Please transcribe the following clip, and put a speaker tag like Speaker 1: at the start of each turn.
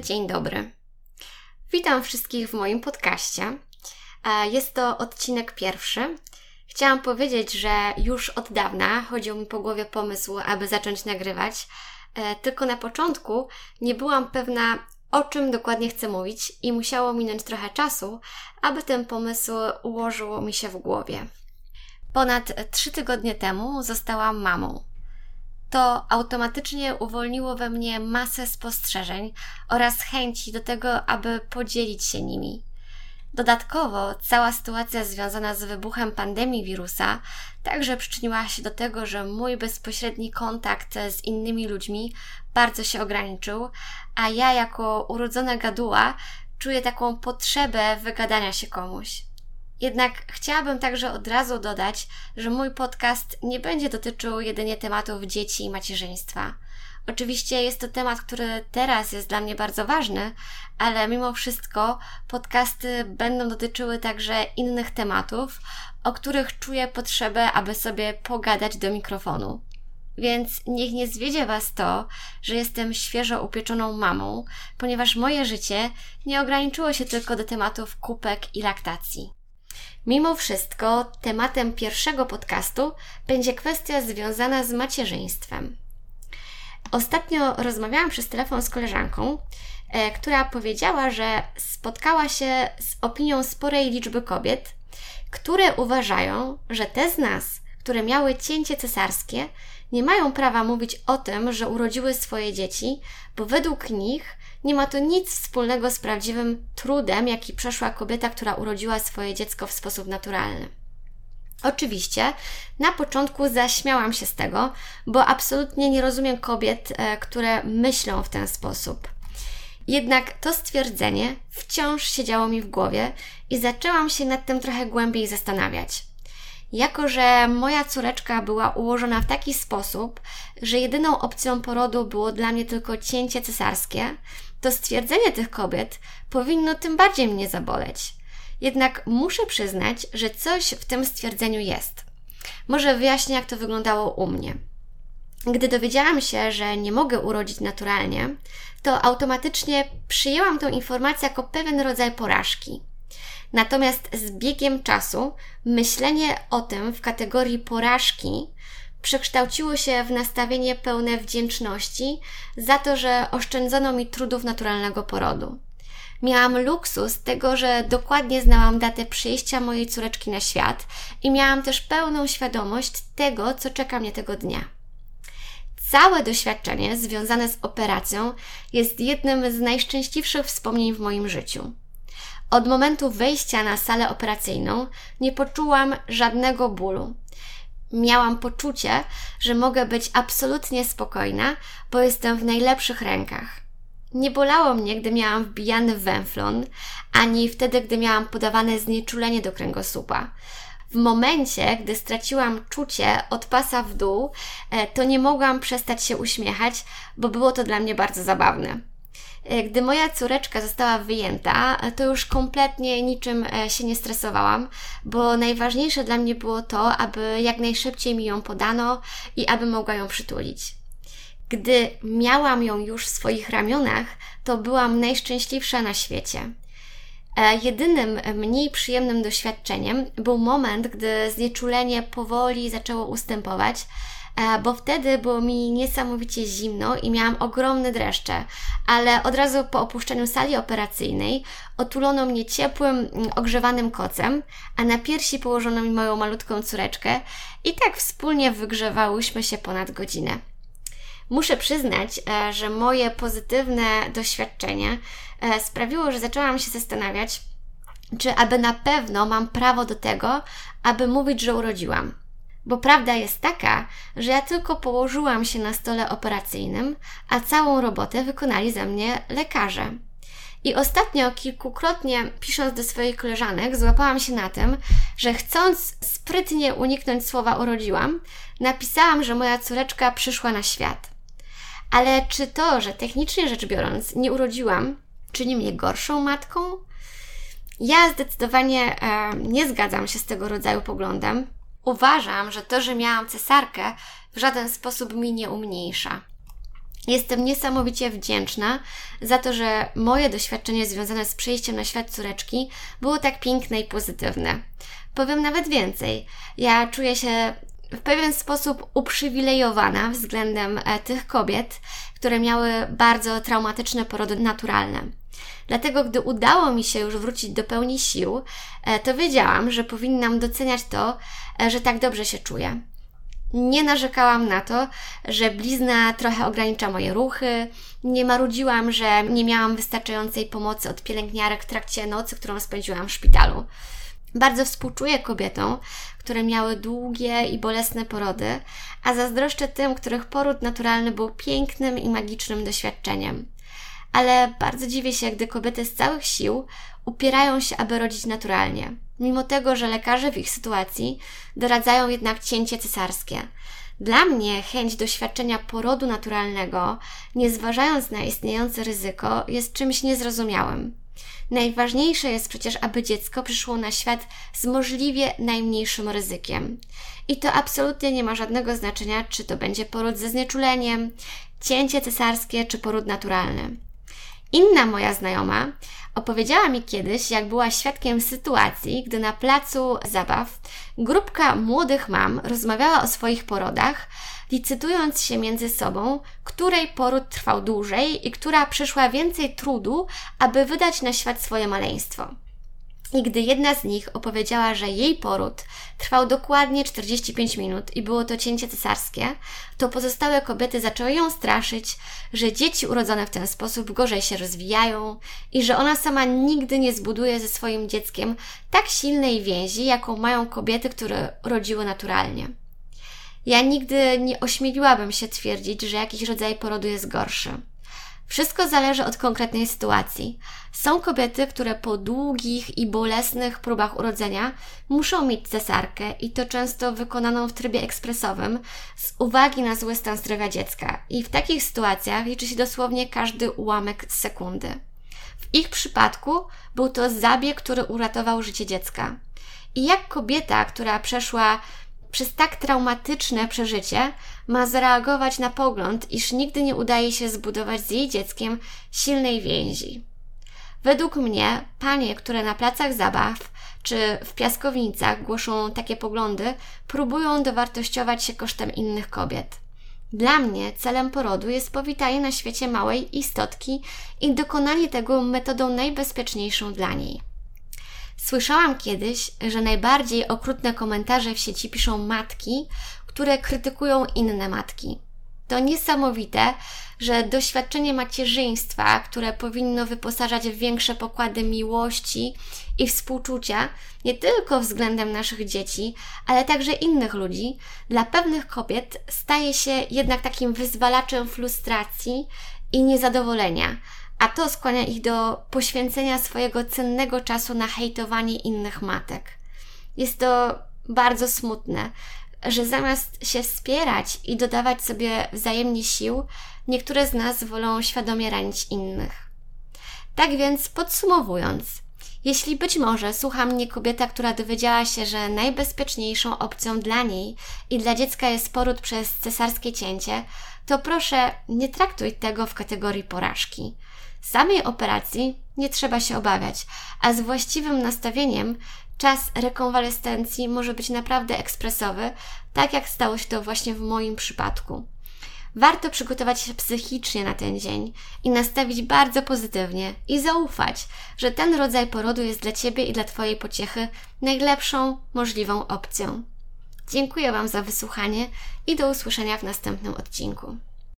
Speaker 1: dzień dobry. Witam wszystkich w moim podcaście. E, jest to odcinek pierwszy. Chciałam powiedzieć, że już od dawna chodził mi po głowie pomysł, aby zacząć nagrywać, e, tylko na początku nie byłam pewna, o czym dokładnie chcę mówić, i musiało minąć trochę czasu, aby ten pomysł ułożył mi się w głowie. Ponad trzy tygodnie temu zostałam mamą to automatycznie uwolniło we mnie masę spostrzeżeń oraz chęci do tego, aby podzielić się nimi. Dodatkowo cała sytuacja związana z wybuchem pandemii wirusa także przyczyniła się do tego, że mój bezpośredni kontakt z innymi ludźmi bardzo się ograniczył, a ja jako urodzona gaduła czuję taką potrzebę wygadania się komuś. Jednak chciałabym także od razu dodać, że mój podcast nie będzie dotyczył jedynie tematów dzieci i macierzyństwa. Oczywiście jest to temat, który teraz jest dla mnie bardzo ważny, ale mimo wszystko podcasty będą dotyczyły także innych tematów, o których czuję potrzebę, aby sobie pogadać do mikrofonu. Więc niech nie zwiedzie Was to, że jestem świeżo upieczoną mamą, ponieważ moje życie nie ograniczyło się tylko do tematów kupek i laktacji. Mimo wszystko, tematem pierwszego podcastu będzie kwestia związana z macierzyństwem. Ostatnio rozmawiałam przez telefon z koleżanką, e, która powiedziała, że spotkała się z opinią sporej liczby kobiet, które uważają, że te z nas, które miały cięcie cesarskie, nie mają prawa mówić o tym, że urodziły swoje dzieci, bo według nich nie ma to nic wspólnego z prawdziwym trudem, jaki przeszła kobieta, która urodziła swoje dziecko w sposób naturalny. Oczywiście, na początku zaśmiałam się z tego, bo absolutnie nie rozumiem kobiet, e, które myślą w ten sposób. Jednak to stwierdzenie wciąż siedziało mi w głowie i zaczęłam się nad tym trochę głębiej zastanawiać. Jako, że moja córeczka była ułożona w taki sposób, że jedyną opcją porodu było dla mnie tylko cięcie cesarskie, to stwierdzenie tych kobiet powinno tym bardziej mnie zaboleć. Jednak muszę przyznać, że coś w tym stwierdzeniu jest. Może wyjaśnię, jak to wyglądało u mnie. Gdy dowiedziałam się, że nie mogę urodzić naturalnie, to automatycznie przyjęłam tę informację jako pewien rodzaj porażki. Natomiast z biegiem czasu myślenie o tym w kategorii porażki przekształciło się w nastawienie pełne wdzięczności za to, że oszczędzono mi trudów naturalnego porodu. Miałam luksus tego, że dokładnie znałam datę przyjścia mojej córeczki na świat i miałam też pełną świadomość tego, co czeka mnie tego dnia. Całe doświadczenie związane z operacją jest jednym z najszczęśliwszych wspomnień w moim życiu. Od momentu wejścia na salę operacyjną nie poczułam żadnego bólu. Miałam poczucie, że mogę być absolutnie spokojna, bo jestem w najlepszych rękach. Nie bolało mnie, gdy miałam wbijany węflon, ani wtedy, gdy miałam podawane znieczulenie do kręgosłupa. W momencie, gdy straciłam czucie od pasa w dół, e, to nie mogłam przestać się uśmiechać, bo było to dla mnie bardzo zabawne. E, gdy moja córeczka została wyjęta, e, to już kompletnie niczym e, się nie stresowałam, bo najważniejsze dla mnie było to, aby jak najszybciej mi ją podano i aby mogła ją przytulić. Gdy miałam ją już w swoich ramionach, to byłam najszczęśliwsza na świecie. Jedynym mniej przyjemnym doświadczeniem był moment, gdy znieczulenie powoli zaczęło ustępować, bo wtedy było mi niesamowicie zimno i miałam ogromne dreszcze, ale od razu po opuszczeniu sali operacyjnej otulono mnie ciepłym, mm, ogrzewanym kocem, a na piersi położono mi moją malutką córeczkę i tak wspólnie wygrzewałyśmy się ponad godzinę. Muszę przyznać, e, że moje pozytywne doświadczenie e, sprawiło, że zaczęłam się zastanawiać, czy aby na pewno mam prawo do tego, aby mówić, że urodziłam. Bo prawda jest taka, że ja tylko położyłam się na stole operacyjnym, a całą robotę wykonali za mnie lekarze. I ostatnio kilkukrotnie pisząc do swoich koleżanek, złapałam się na tym, że chcąc sprytnie uniknąć słowa urodziłam, napisałam, że moja córeczka przyszła na świat. Ale czy to, że technicznie rzecz biorąc nie urodziłam, czyni mnie gorszą matką? Ja zdecydowanie e, nie zgadzam się z tego rodzaju poglądem. Uważam, że to, że miałam cesarkę, w żaden sposób mi nie umniejsza. Jestem niesamowicie wdzięczna za to, że moje doświadczenie związane z przyjściem na świat córeczki było tak piękne i pozytywne. Powiem nawet więcej. Ja czuję się w pewien sposób uprzywilejowana względem e, tych kobiet, które miały bardzo traumatyczne porody naturalne. Dlatego, gdy udało mi się już wrócić do pełni sił, e, to wiedziałam, że powinnam doceniać to, e, że tak dobrze się czuję. Nie narzekałam na to, że blizna trochę ogranicza moje ruchy, nie marudziłam, że nie miałam wystarczającej pomocy od pielęgniarek w trakcie nocy, którą spędziłam w szpitalu. Bardzo współczuję kobietom, które miały długie i bolesne porody, a zazdroszczę tym, których poród naturalny był pięknym i magicznym doświadczeniem. Ale bardzo dziwię się, gdy kobiety z całych sił upierają się, aby rodzić naturalnie, mimo tego, że lekarze w ich sytuacji doradzają jednak cięcie cesarskie. Dla mnie chęć doświadczenia porodu naturalnego, nie zważając na istniejące ryzyko, jest czymś niezrozumiałym. Najważniejsze jest przecież, aby dziecko przyszło na świat z możliwie najmniejszym ryzykiem. I to absolutnie nie ma żadnego znaczenia, czy to będzie poród ze znieczuleniem, cięcie cesarskie czy poród naturalny. Inna moja znajoma opowiedziała mi kiedyś, jak była świadkiem sytuacji, gdy na placu zabaw grupka młodych mam rozmawiała o swoich porodach, licytując się między sobą, której poród trwał dłużej i która przeszła więcej trudu, aby wydać na świat swoje maleństwo. I gdy jedna z nich opowiedziała, że jej poród trwał dokładnie 45 minut i było to cięcie cesarskie, to pozostałe kobiety zaczęły ją straszyć, że dzieci urodzone w ten sposób gorzej się rozwijają i że ona sama nigdy nie zbuduje ze swoim dzieckiem tak silnej więzi, jaką mają kobiety, które rodziły naturalnie. Ja nigdy nie ośmieliłabym się twierdzić, że jakiś rodzaj porodu jest gorszy. Wszystko zależy od konkretnej sytuacji. Są kobiety, które po długich i bolesnych próbach urodzenia muszą mieć cesarkę i to często wykonaną w trybie ekspresowym z uwagi na zły stan zdrowia dziecka. I w takich sytuacjach liczy się dosłownie każdy ułamek sekundy. W ich przypadku był to zabieg, który uratował życie dziecka. I jak kobieta, która przeszła przez tak traumatyczne przeżycie ma zareagować na pogląd, iż nigdy nie udaje się zbudować z jej dzieckiem silnej więzi. Według mnie panie, które na placach zabaw czy w piaskownicach głoszą takie poglądy, próbują dowartościować się kosztem innych kobiet. Dla mnie celem porodu jest powitanie na świecie małej istotki i dokonanie tego metodą najbezpieczniejszą dla niej. Słyszałam kiedyś, że najbardziej okrutne komentarze w sieci piszą matki, które krytykują inne matki. To niesamowite, że doświadczenie macierzyństwa, które powinno wyposażać w większe pokłady miłości i współczucia, nie tylko względem naszych dzieci, ale także innych ludzi, dla pewnych kobiet staje się jednak takim wyzwalaczem frustracji i niezadowolenia, a to skłania ich do poświęcenia swojego cennego czasu na hejtowanie innych matek. Jest to bardzo smutne, że zamiast się wspierać i dodawać sobie wzajemnie sił, niektóre z nas wolą świadomie ranić innych. Tak więc podsumowując, jeśli być może słucha mnie kobieta, która dowiedziała się, że najbezpieczniejszą opcją dla niej i dla dziecka jest poród przez cesarskie cięcie, to proszę nie traktuj tego w kategorii porażki. Samej operacji nie trzeba się obawiać, a z właściwym nastawieniem czas rekonwalescencji może być naprawdę ekspresowy, tak jak stało się to właśnie w moim przypadku. Warto przygotować się psychicznie na ten dzień i nastawić bardzo pozytywnie i zaufać, że ten rodzaj porodu jest dla Ciebie i dla Twojej pociechy najlepszą możliwą opcją. Dziękuję Wam za wysłuchanie i do usłyszenia w następnym odcinku.